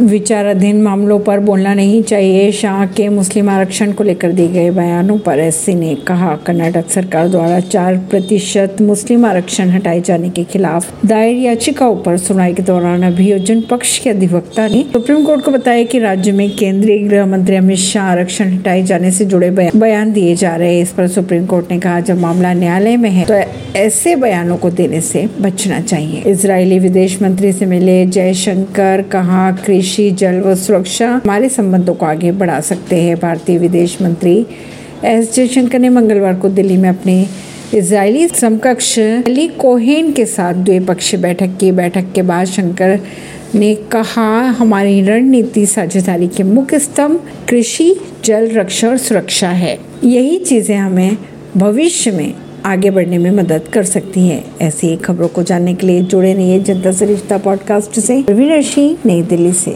विचाराधीन मामलों पर बोलना नहीं चाहिए। शाह के मुस्लिम आरक्षण को लेकर दिए गए बयानों पर एससी ने कहा, कर्नाटक सरकार द्वारा चार प्रतिशत मुस्लिम आरक्षण हटाए जाने के खिलाफ दायर याचिकाओं पर सुनवाई के दौरान अभियोजन पक्ष के अधिवक्ता ने सुप्रीम कोर्ट को बताया कि राज्य में केंद्रीय गृह मंत्री अमित शाह आरक्षण हटाए जाने से जुड़े बयान दिए जा रहे हैं। इस पर सुप्रीम कोर्ट ने कहा, जब मामला न्यायालय में है तो ऐसे बयानों को देने से बचना चाहिए। इसराइली विदेश मंत्री से मिले जयशंकर कहा कृषि जल व सुरक्षा हमारे संबंधों को आगे बढ़ा सकते हैं। भारतीय विदेश मंत्री एस जयशंकर ने मंगलवार को दिल्ली में अपने इसराइली समकक्ष अली कोहेन के साथ द्विपक्षीय बैठक की। बैठक के बाद शंकर ने कहा, हमारी रणनीति साझेदारी के मुख्य स्तंभ कृषि, जल रक्षा और सुरक्षा है। यही चीज़ें हमें भविष्य में आगे बढ़ने में मदद कर सकती हैं। ऐसी खबरों को जानने के लिए जुड़े रहिए जनता से रिश्ता पॉडकास्ट से। रवि नई दिल्ली से।